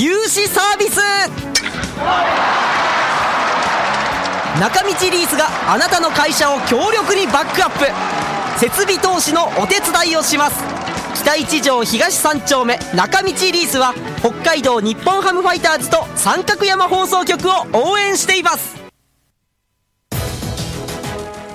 融資サービス。中道リースがあなたの会社を強力にバックアップ。設備投資のお手伝いをします。北一条東三丁目。中道リースは北海道日本ハムファイターズと三角山放送局を応援しています。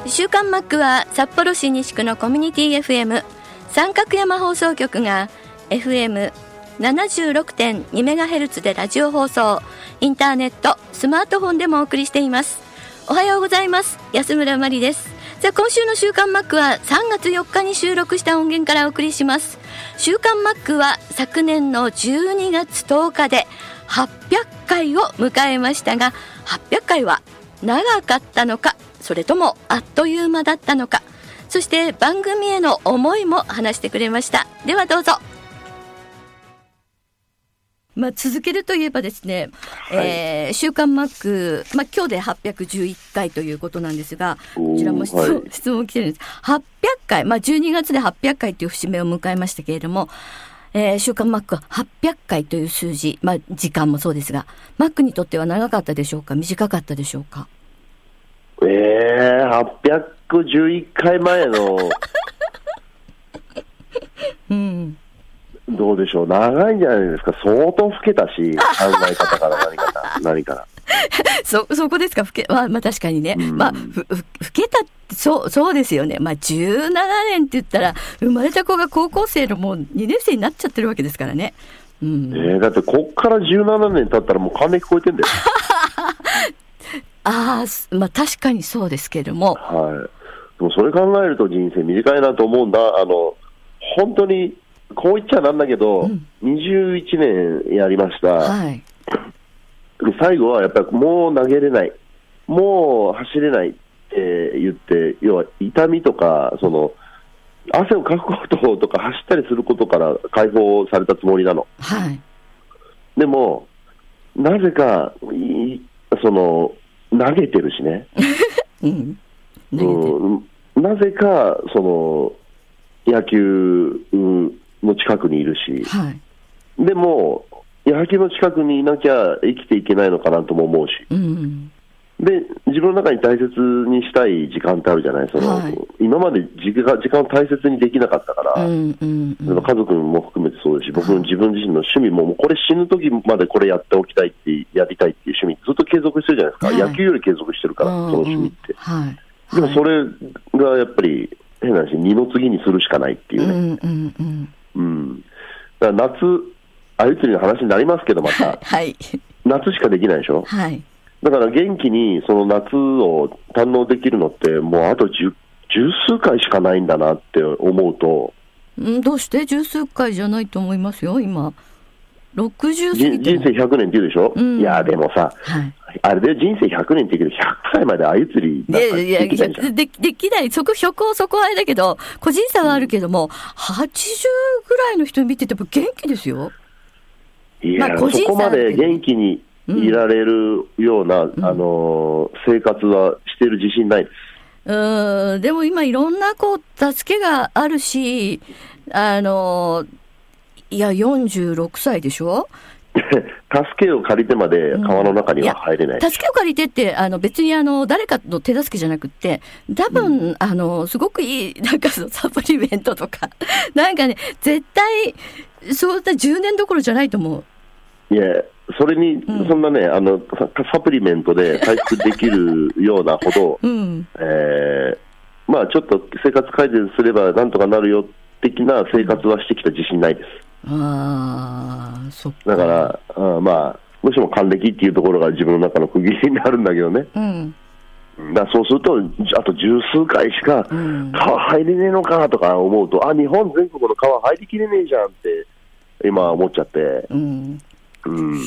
週刊マックは札幌市西区のコミュニティ FM 三角山放送局が FM 76.2MHz でラジオ放送。インターネットスマートフォンでもお送りしています。おはようございます。安村麻里です。じゃあ今週の週刊マックは3月4日に収録した音源からお送りします。週刊マックは昨年の12月10日で800回を迎えましたが800回は長かったのかそれともあっという間だったのかそして番組への思いも話してくれました。ではどうぞ。まあ、続けるといえばですね、はい。えー週刊マック、まあ、今日で811回ということなんですが、こちらも質問,、はい。質問来てるんです。800回、まあ、12月で800回という節目を迎えましたけれども、えー週刊マックは800回という数字、まあ、時間もそうですが、マックにとっては長かったでしょうか？短かったでしょうか？ええ811回前の、うん。どうでしょう、長いんじゃないですか、相当老けたし、考え方から何から、何から。そ、そこですか、ふけ、まあ、まあ確かにね。うんまあ、ふ、ふ、ふけたそう、そうですよね。まあ17年って言ったら、生まれた子が高校生のもう2年生になっちゃってるわけですからね。うん。ええだってこっから17年経ったらもう還暦超えてんだよ。ああ、すまあ確かにそうですけれども。はい。でもそれ考えると人生短いなと思うんだ。あの、本当に、こう言っちゃなんだけど、うん21年やりました。はい。で最後はやっぱりもう投げれない、もう走れないって言って、要は痛みとか、その汗をかくこととか走ったりすることから解放されたつもりなの。はい。でも、なぜか、いその、投げてるしね。うん。うん、なぜか、その、野球うんの近くにいるし、はい。でも、野球の近くにいなきゃ生きていけないのかなとも思うし。うん。で、自分の中に大切にしたい時間ってあるじゃない、そのはい今まで時間時間を大切にできなかったから、うん。うん。その家族も含めてそうですし、僕の自分自身の趣味も、もうこれ死ぬ時までこれやっておきたいって、やりたいっていう趣味、ずっと継続してるじゃないですか、はい野球より継続してるから、その趣味って。はい。でもそれがやっぱり、変な話、二の次にするしかないっていうね。うん。うん。うん。うん。だから夏、あゆ釣りの話になりますけど、また、はい。夏しかできないでしょ？はい。だから元気にその夏を堪能できるのって、もうあと十十数回しかないんだなって思うと、うん、どうして？十数回じゃないと思いますよ、今。60過じぎても。人生100年って言うでしょ、うんいや、でもさ、はい。あれで人生100年って言うけど、100歳まで鮎釣りなんかできない。でできない、そこ、そこ、そこはあれだけど、個人差はあるけども、80ぐらいの人見てても元気ですよ。いや、まあ個人そこまで元気にいられるような、あのー生活はしてる自信ないです。うーん、でも今いろんなこう、助けがあるし、あの、いや、46歳でしょ？助けを借りてまで川の中には入れない。助けを借りてって、あの、別にあの、誰かの手助けじゃなくって、多分、あの、すごくいい、なんかそのサプリメントとか、なんかね、絶対、そういった10年どころじゃないと思う。いや、それに、んそんなね、あの、ササプリメントで回復できるようなほど、うん。えーまあちょっと生活改善すればなんとかなるよ的な生活はしてきた自信ないです。ああ、そっか。だから、あまあ、もしも還暦っていうところが自分の中の区切りになるんだけどね。うん。だそうすると、じあと十数回しかうん川入れねえのかとか思うと、あ、日本全国の川入りきれねえじゃんって、今思っちゃって、うん。うん。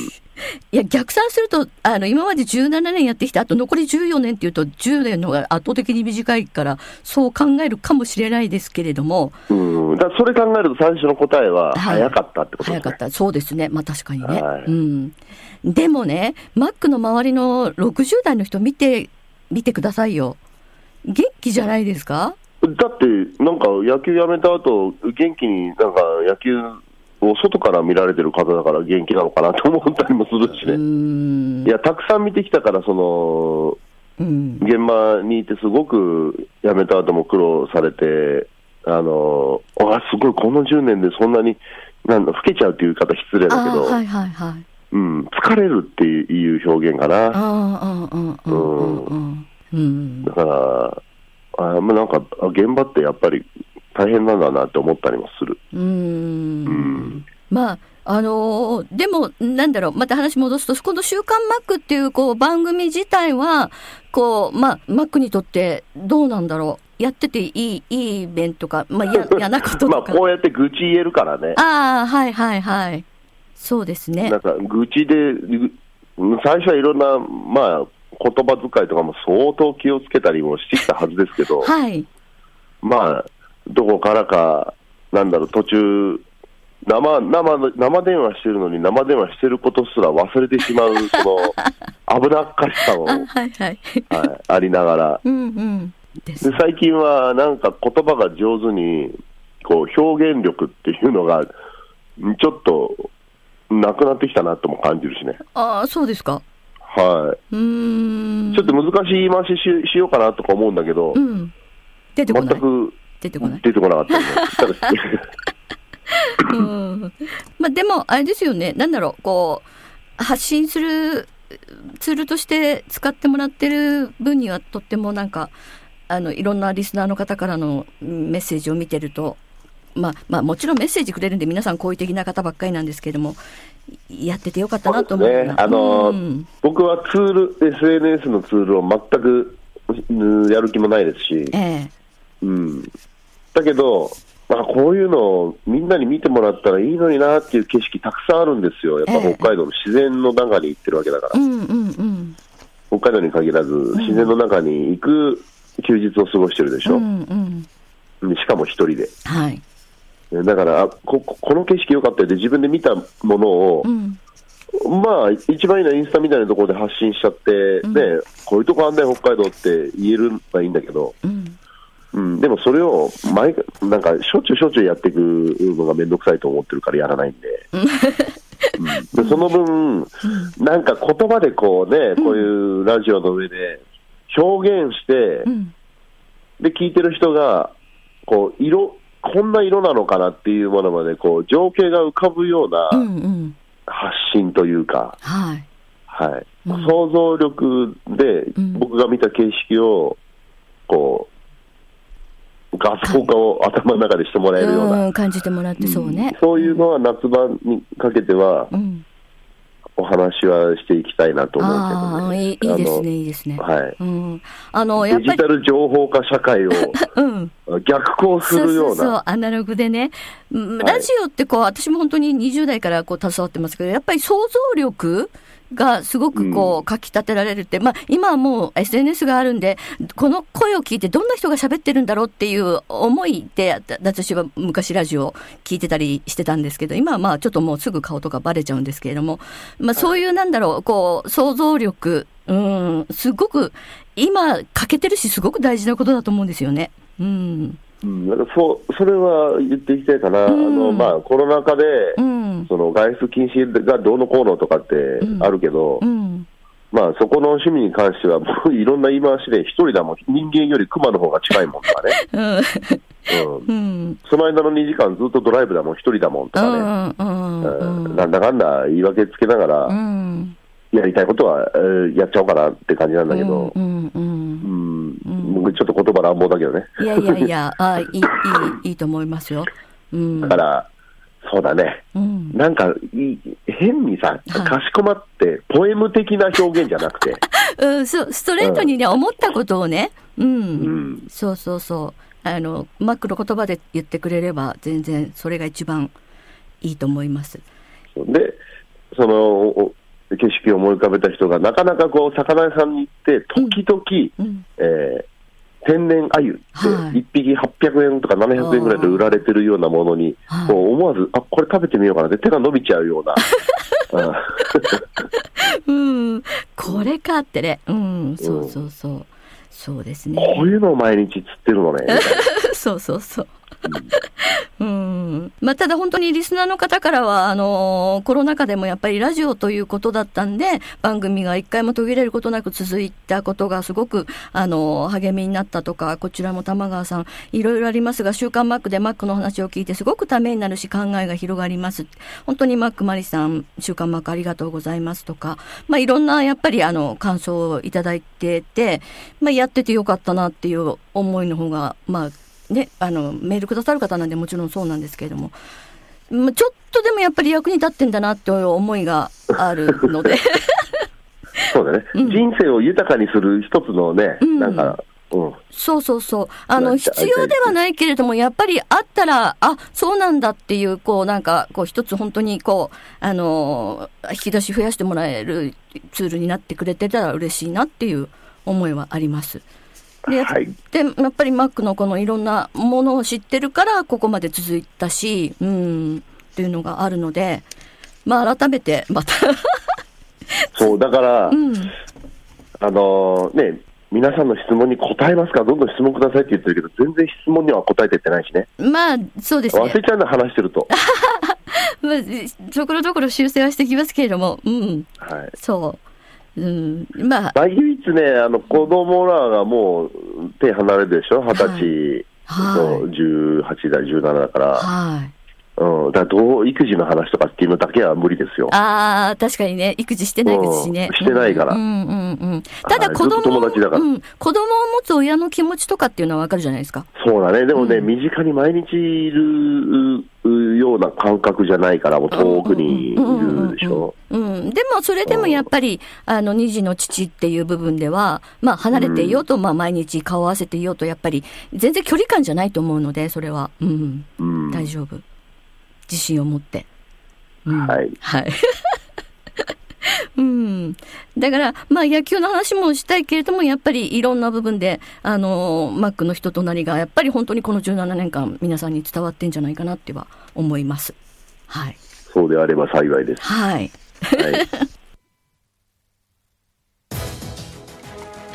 いや、逆算すると、あの、今まで17年やってきた後、残り14年っていうと、10年の方が圧倒的に短いから、そう考えるかもしれないですけれども、うん。だそれ考えると最初の答えははい早かったってことですね。早かった。そうですね。まあ確かにね。はいうん。でもね、マックの周りの60代の人見て、見てくださいよ。元気じゃないですか？だって、なんか野球やめた後、元気になんか野球を外から見られてる方だから元気なのかなと思ったりもするしね。んい。や、たくさん見てきたから、その、うん。現場にいてすごく辞めた後も苦労されて、あの、あ、すごい、この10年でそんなに、なんだ、老けちゃうっていう言い方失礼だけど、あーはいはいはい。うん、疲れるっていう表現かな。ああ、うんだから、あまあなんか、あ現場ってやっぱり大変なんだなって思ったりもする。うーんまあ、あのーでも、なんだろう、また話戻すと、この週刊マックっていう、こう、番組自体は、こう、まあ、マックにとってどうなんだろう。やってていい、いい面とか、まあ、や、嫌なことまあ。こうやって愚痴言えるからね。ああ、はいはいはい。そうですねなん。か、愚痴で、ぐ最初はいろんな、まあ、言葉遣いとかも相当気をつけたりもしてきたはずですけど、はい。まあ、どこからか、なんだろう、途中、生、生の、生電話してるのに生電話してることすら忘れてしまう、その、危なっかしさも、あはい、はいはい。ありながら。うんうん。で。最近はなんか言葉が上手に、こう、表現力っていうのが、んちょっと、なくなってきたなとも感じるしね。ああ、そうですか。はい。うーん。ちょっと難しい言い回しししようかなとか思うんだけど、うん。出てこない。全く出てこない？出てこなかったよ。ね。うん。まあでも、あれですよね、なんだろう、こう、発信するツールとして使ってもらってる分には、とってもなんか、あの、いろんなリスナーの方からのうんメッセージを見てると、まあ、まあ、もちろんメッセージくれるんで、皆さん好意的な方ばっかりなんですけれども、やっててよかったなと思うね。あのうん。僕はツール、SNS のツールを全くうんやる気もないですし、ええうん、だけど、まあ、こういうのをみんなに見てもらったらいいのになっていう景色たくさんあるんですよ。やっぱええ北海道の自然の中に行ってるわけだから。うんうんうん。北海道に限らず、自然の中に行く休日を過ごしてるでしょ。うんうん。しかも一人で。はい。だから、あここの景色良かったよって自分で見たものをう、ん。まあ、一番いいのはインスタみたいなところで発信しちゃって、うんね、こういうとこあんだよ、北海道って言えるのはいいんだけど、うん。うん、でもそれを毎回、なんかしょっちゅうしょっちゅうやっていくのがめんどくさいと思ってるからやらないんで、うん。でその分、なんか言葉でこうね、こういうラジオの上で表現して、うん。で聞いてる人がこう色、こんな色なのかなっていうものまでこう情景が浮かぶような。発信というか、はい。想像力でうん。僕が見た景色をこう画像化を頭の中でしてもらえるような、うん、感じてもらってそうね。そういうのは夏場にかけてはうん。お話はしていきたいなと思うけど、ああ、ね、いいですね、いいですね。はいうん。あの、やっぱりデジタ、ル情報化社会を うん。逆行するようそうそうそうな、アナログでね。ラジオってこう、私も本当に20代からこう、携わってますけど、やっぱり想像力がすごくこう、かき立てられるって、まあ、今はもう SNS があるんで、この声を聞いてどんな人が喋ってるんだろうっていう思いで、だ私は昔ラジオ聞いてたりしてたんですけど、今はまあ、ちょっともうすぐ顔とかバレちゃうんですけれども、まあ、そういうなんだろう、こう、想像力、うん、すごく、今、欠けてるし、すごく大事なことだと思うんですよね。うん。うん、なんかそうそれは言っていきたいかな、うんあのまあ、コロナ禍で、うん。その外出禁止がどうのこうのとかってうんあるけど、うん。まあ、そこの趣味に関しては、もういろんな言い回しで、一人だもん、人間より熊の方が近いもんとかね、うん。その間の2時間ずっとドライブだもん、一人だもんとかね、うん。うん。うんなんだかんだ言い訳つけながうら、ん。やりたいことは、えーやっちゃおうかなって感じなんだけど、うん。僕、ちょっと言葉乱暴だけどね。いやいやいや、あいい、いい、いいと思いますよ。うん。だから、そうだね。うん。なんかいい、変にさ、かしこまって、ポエム的な表現じゃなくて、うん、そう、ストレートにね、思ったことをね、うん。うんそうそうそう。あの、マックの言葉で言ってくれれば、全然、それが一番いいと思います。で、そのお景色を思い浮かべた人が、なかなかこう魚屋さんに行って、時々、うんえー天然鮎ってはい。1匹800円とか700円ぐらいで売られてるようなものに、はい。こう思わず、あこれ食べてみようかなって手が伸びちゃうような。うん。うん、これかってね、うん、そうそうそう、そうですね。こういうのを毎日釣ってるのね。そうそうそう。うん。まあ、ただ本当にリスナーの方からは、あのコロナ禍でもやっぱりラジオということだったんで、番組が一回も途切れることなく続いたことがすごく、あの励みになったとか、こちらも玉川さん、いろいろありますが、週刊マックでマックの話を聞いてすごくためになるし、考えが広がります。本当にマックマリさん、週刊マックありがとうございますとか、まあ、いろんなやっぱりあの、感想をいただいてて、まあ、やっててよかったなっていう思いの方が、まあ、ね、あのメールくださる方なんでもちろんそうなんですけれども、まあちょっとでもやっぱり役に立ってんだなっていう思いがあるので。そうだね、うん。人生を豊かにする一つのね、うん。なんか、うん、そうそうそう。あの必要ではないけれどもやっぱりあったらあそうなんだっていうこうなんかこう一つ本当にこうあの引き出し増やしてもらえるツールになってくれてたら嬉しいなっていう思いはあります。ではい。でやっぱりマックのこのいろんなものを知ってるからここまで続いたし、うん、っていうのがあるので、まあ改めてまた、そう、だから、うん、あのーね、皆さんの質問に答えますか？ら、どんどん質問くださいって言ってるけど、全然質問には答えてってないしね、まあそうですね。忘れちゃうの話してると。まあ、ところどころ修正はしてきますけれども、うん、はい。そう、うん、まあ、まあ、唯一ね、あの子供らがもう手離れるでしょ、二十歳。はい。と18だ、17だから、はい。うん、だからどう育児の話とかっていうのだけは無理ですよ。ああ、確かにね、育児してないですしね。う。ん。してないから。うんうんうん。ただはい。子供友達だから。うん、子供を持つ親の気持ちとかっていうのはわかるじゃないですか。そうだね、でもね、うん。身近に毎日いるうような感覚じゃないから、もう遠くにいるでしょ？うんでもそれでもやっぱり、あの、二児の父っていう部分では、まあ離れていようと、まあ毎日顔合わせていようと、やっぱり全然距離感じゃないと思うので、それは。うん。うん大丈夫。自信を持って。うんはいはい。うん。だから、まあ野球の話もしたいけれども、やっぱりいろんな部分で、あの、マックの人となりが、やっぱり本当にこの17年間、皆さんに伝わってんじゃないかなっては思います。はい。そうであれば幸いです。はい。は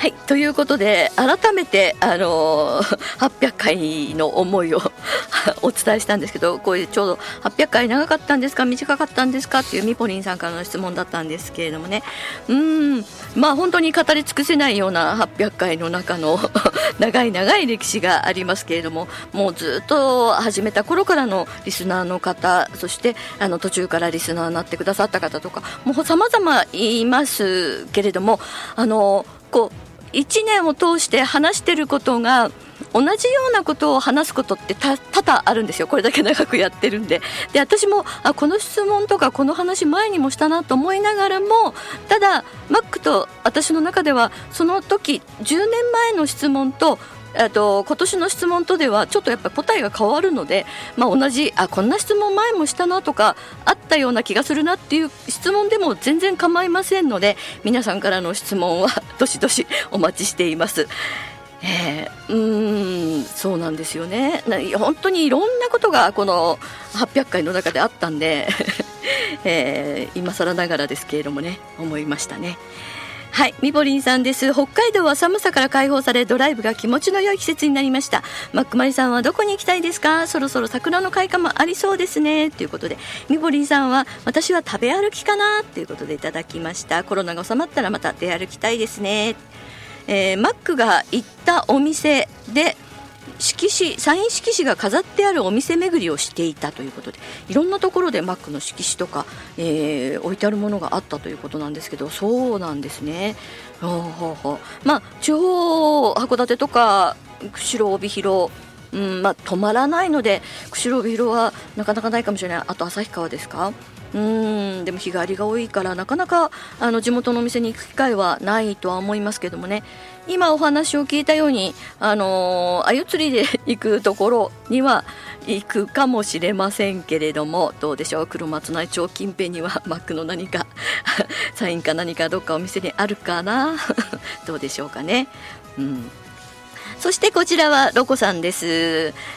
はい。ということで、改めて、あのー 800回の思いを お伝えしたんですけど、こういうちょうど800回長かったんですか、短かったんですかっていうミポリンさんからの質問だったんですけれどもね。うん。まあ本当に語り尽くせないような800回の中の 長い長い歴史がありますけれども、もうずっと始めた頃からのリスナーの方、そしてあの途中からリスナーになってくださった方とか、もう様々いますけれども、あの、こう、1年を通して話してることが同じようなことを話すことって多々あるんですよ。これだけ長くやってるんで。で私もあこの質問とかこの話前にもしたなと思いながらもただマックと私の中ではその時10年前の質問とあと今年の質問とではちょっとやっぱり答えが変わるので、まあ、同じあこんな質問前もしたなとかあったような気がするなっていう質問でも全然構いませんので皆さんからの質問はどしどしお待ちしています。えー、うんそうなんですよね本当にいろんなことがこの800回の中であったんで、えー今更ながらですけれどもね思いましたね。はい、みぼりんさんです。北海道は寒さから解放され、ドライブが気持ちの良い季節になりました。マックマリさんはどこに行きたいですか？そろそろ桜の開花もありそうですね。ということで、みぼりんさんは、私は食べ歩きかな？ということでいただきました。コロナが収まったらまた出歩きたいですね。えーマックが行ったお店で、色紙サイン色紙が飾ってあるお店巡りをしていたということでいろんなところでマックの色紙とか、えー置いてあるものがあったということなんですけどそうなんですね。ほうほうまあ地方函館とか釧路帯広うんまあ、止まらないので釧路帯広はなかなかないかもしれない。あと旭川ですか？うん。でも日帰りが多いからなかなかあの地元のお店に行く機会はないとは思いますけどもね。今お話を聞いたようにあのー、釣りで行くところには行くかもしれませんけれどもどうでしょう？黒松内町近辺には マックの何か サインか何かどっかお店にあるかな？どうでしょうかね？うん。そしてこちらはロコさんです、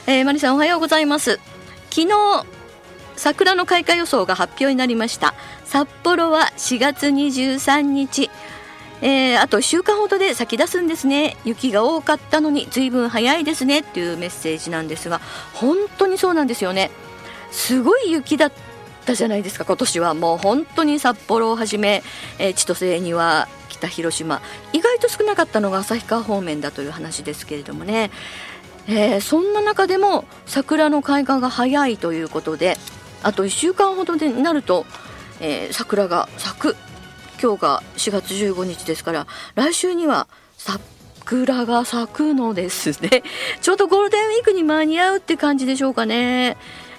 えー、マリさんおはようございます。昨日桜の開花予想が発表になりました。札幌は4月23日。えー、あと1週間ほどで咲き出すんですね。雪が多かったのに随分早いですね。っていうメッセージなんですが本当にそうなんですよね。すごい雪だったじゃないですか今年は。もう本当に札幌をはじめ、えー、千歳には北広島。意外と少なかったのが旭川方面だという話ですけれどもね、えー、そんな中でも桜の開花が早いということであと1週間ほどになると、えー、桜が咲く。今日が4月15日ですから来週には桜が咲くのですね。ちょうどゴールデンウィークに間に合うって感じでしょうかね。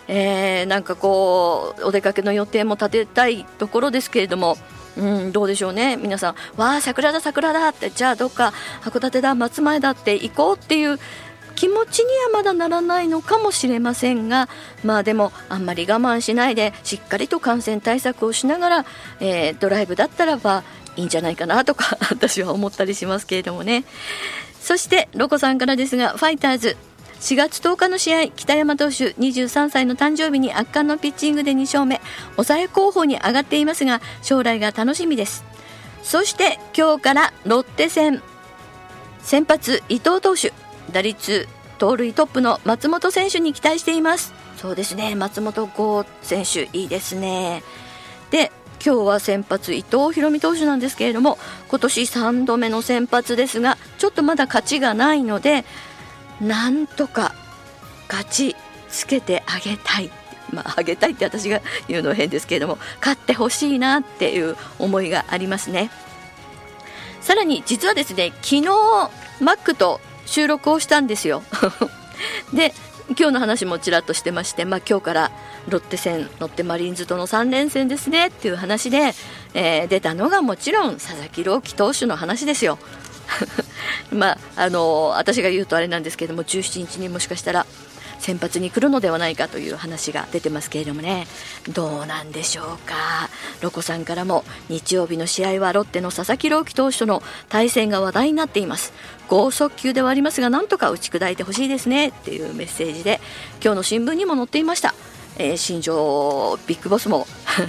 えー、なんかこうお出かけの予定も立てたいところですけれどもうん、どうでしょうね。皆さん「わあ桜だ桜だ」ってじゃあどっか函館だ松前だって行こうっていう気持ちにはまだならないのかもしれませんがまあでもあんまり我慢しないでしっかりと感染対策をしながら、えー、ドライブだったらばいいんじゃないかなとか 私は思ったりしますけれどもね。そしてロコさんからですがファイターズ。4月10日の試合北山投手23歳の誕生日に圧巻のピッチングで2勝目。抑え候補に上がっていますが将来が楽しみです。そして今日からロッテ戦。先発伊藤投手。打率盗塁トップの松本選手に期待しています。そうですね。松本剛選手いいですね。で今日は先発伊藤大美投手なんですけれども今年3度目の先発ですがちょっとまだ勝ちがないのでなんとか勝ちつけてあげたい。まあ、あげたいって私が言うの変ですけれども勝ってほしいなっていう思いがありますね。さらに実はですね昨日マックと収録をしたんですよ。で今日の話もちらっとしてまして、まあ、今日からロッテ戦ロッテマリーンズとの3連戦ですねっていう話で、えー、出たのがもちろん佐々木朗希投手の話ですよ。まああの私が言うとあれなんですけども17日にもしかしたら先発に来るのではないかという話が出てますけれどもね。どうなんでしょうか。ロコさんからも日曜日の試合はロッテの佐々木朗希投手との対戦が話題になっています。剛速球ではありますがなんとか打ち砕いてほしいですねっていうメッセージで今日の新聞にも載っていましたえー、新庄ビッグボスも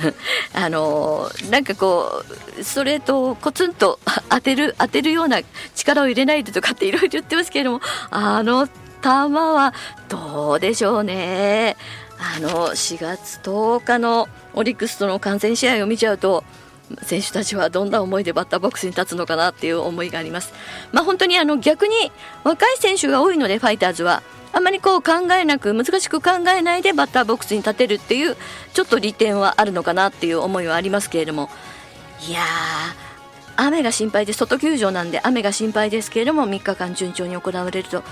あのー、なんかこうストレートをコツンと当てる当てるような力を入れないでとかっていろいろ言ってますけれどもあの球はどうでしょうね。あの4月10日のオリックスとの観戦試合を見ちゃうと選手たちはどんな思いでバッターボックスに立つのかなっていう思いがあります。まあ、本当にあの逆に若い選手が多いのでファイターズはあまりこう考えなく難しく考えないでバッターボックスに立てるっていうちょっと利点はあるのかなっていう思いはありますけれども。いやー雨が心配で外球場なんで雨が心配ですけれども3日間順調に行われると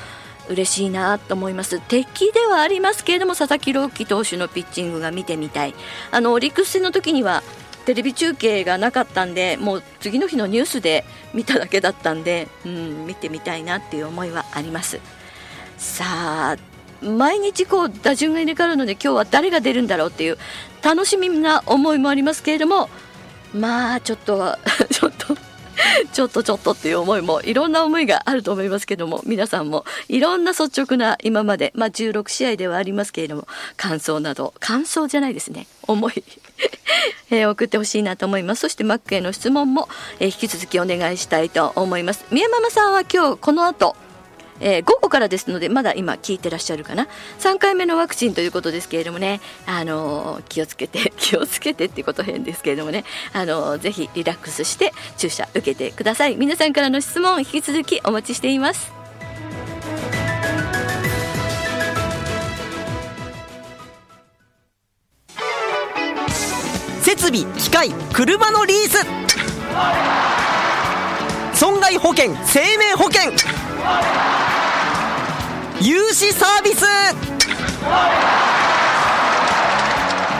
嬉しいなと思います。敵ではありますけれども佐々木朗希投手のピッチングが見てみたい。あのオリックス戦の時にはテレビ中継がなかったんでもう次の日のニュースで見ただけだったんで、うん、見てみたいなっていう思いはあります。さあ毎日こう打順が入れ替わるので今日は誰が出るんだろうっていう楽しみな思いもありますけれどもまあちょっと ちょっと ちょっとちょっとっていう思いもいろんな思いがあると思いますけども皆さんもいろんな率直な今まで、まあ、16試合ではありますけれども感想など感想じゃないですね。思い えー、送ってほしいなと思います。そしてマックへの質問も、えー、引き続きお願いしたいと思います。宮ママさんは今日この後えー、午後からですのでまだ今聞いてらっしゃるかな？3回目のワクチンということですけれどもね、あのー、気をつけて 気をつけてっていうこと変ですけれどもね、あのー、ぜひリラックスして注射受けてください。皆さんからの質問引き続きお待ちしています。設備機械車のリース。損害保険生命保険。融資サービス。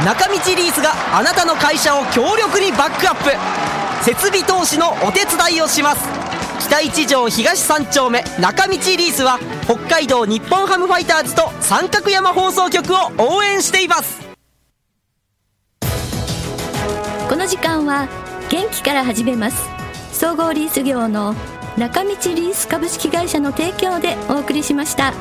中道リースがあなたの会社を強力にバックアップ。設備投資のお手伝いをします。北一条東三丁目中道リースは北海道日本ハムファイターズと三角山放送局を応援しています。この時間は元気から始めます。総合リース業の中道リース株式会社の提供でお送りしました。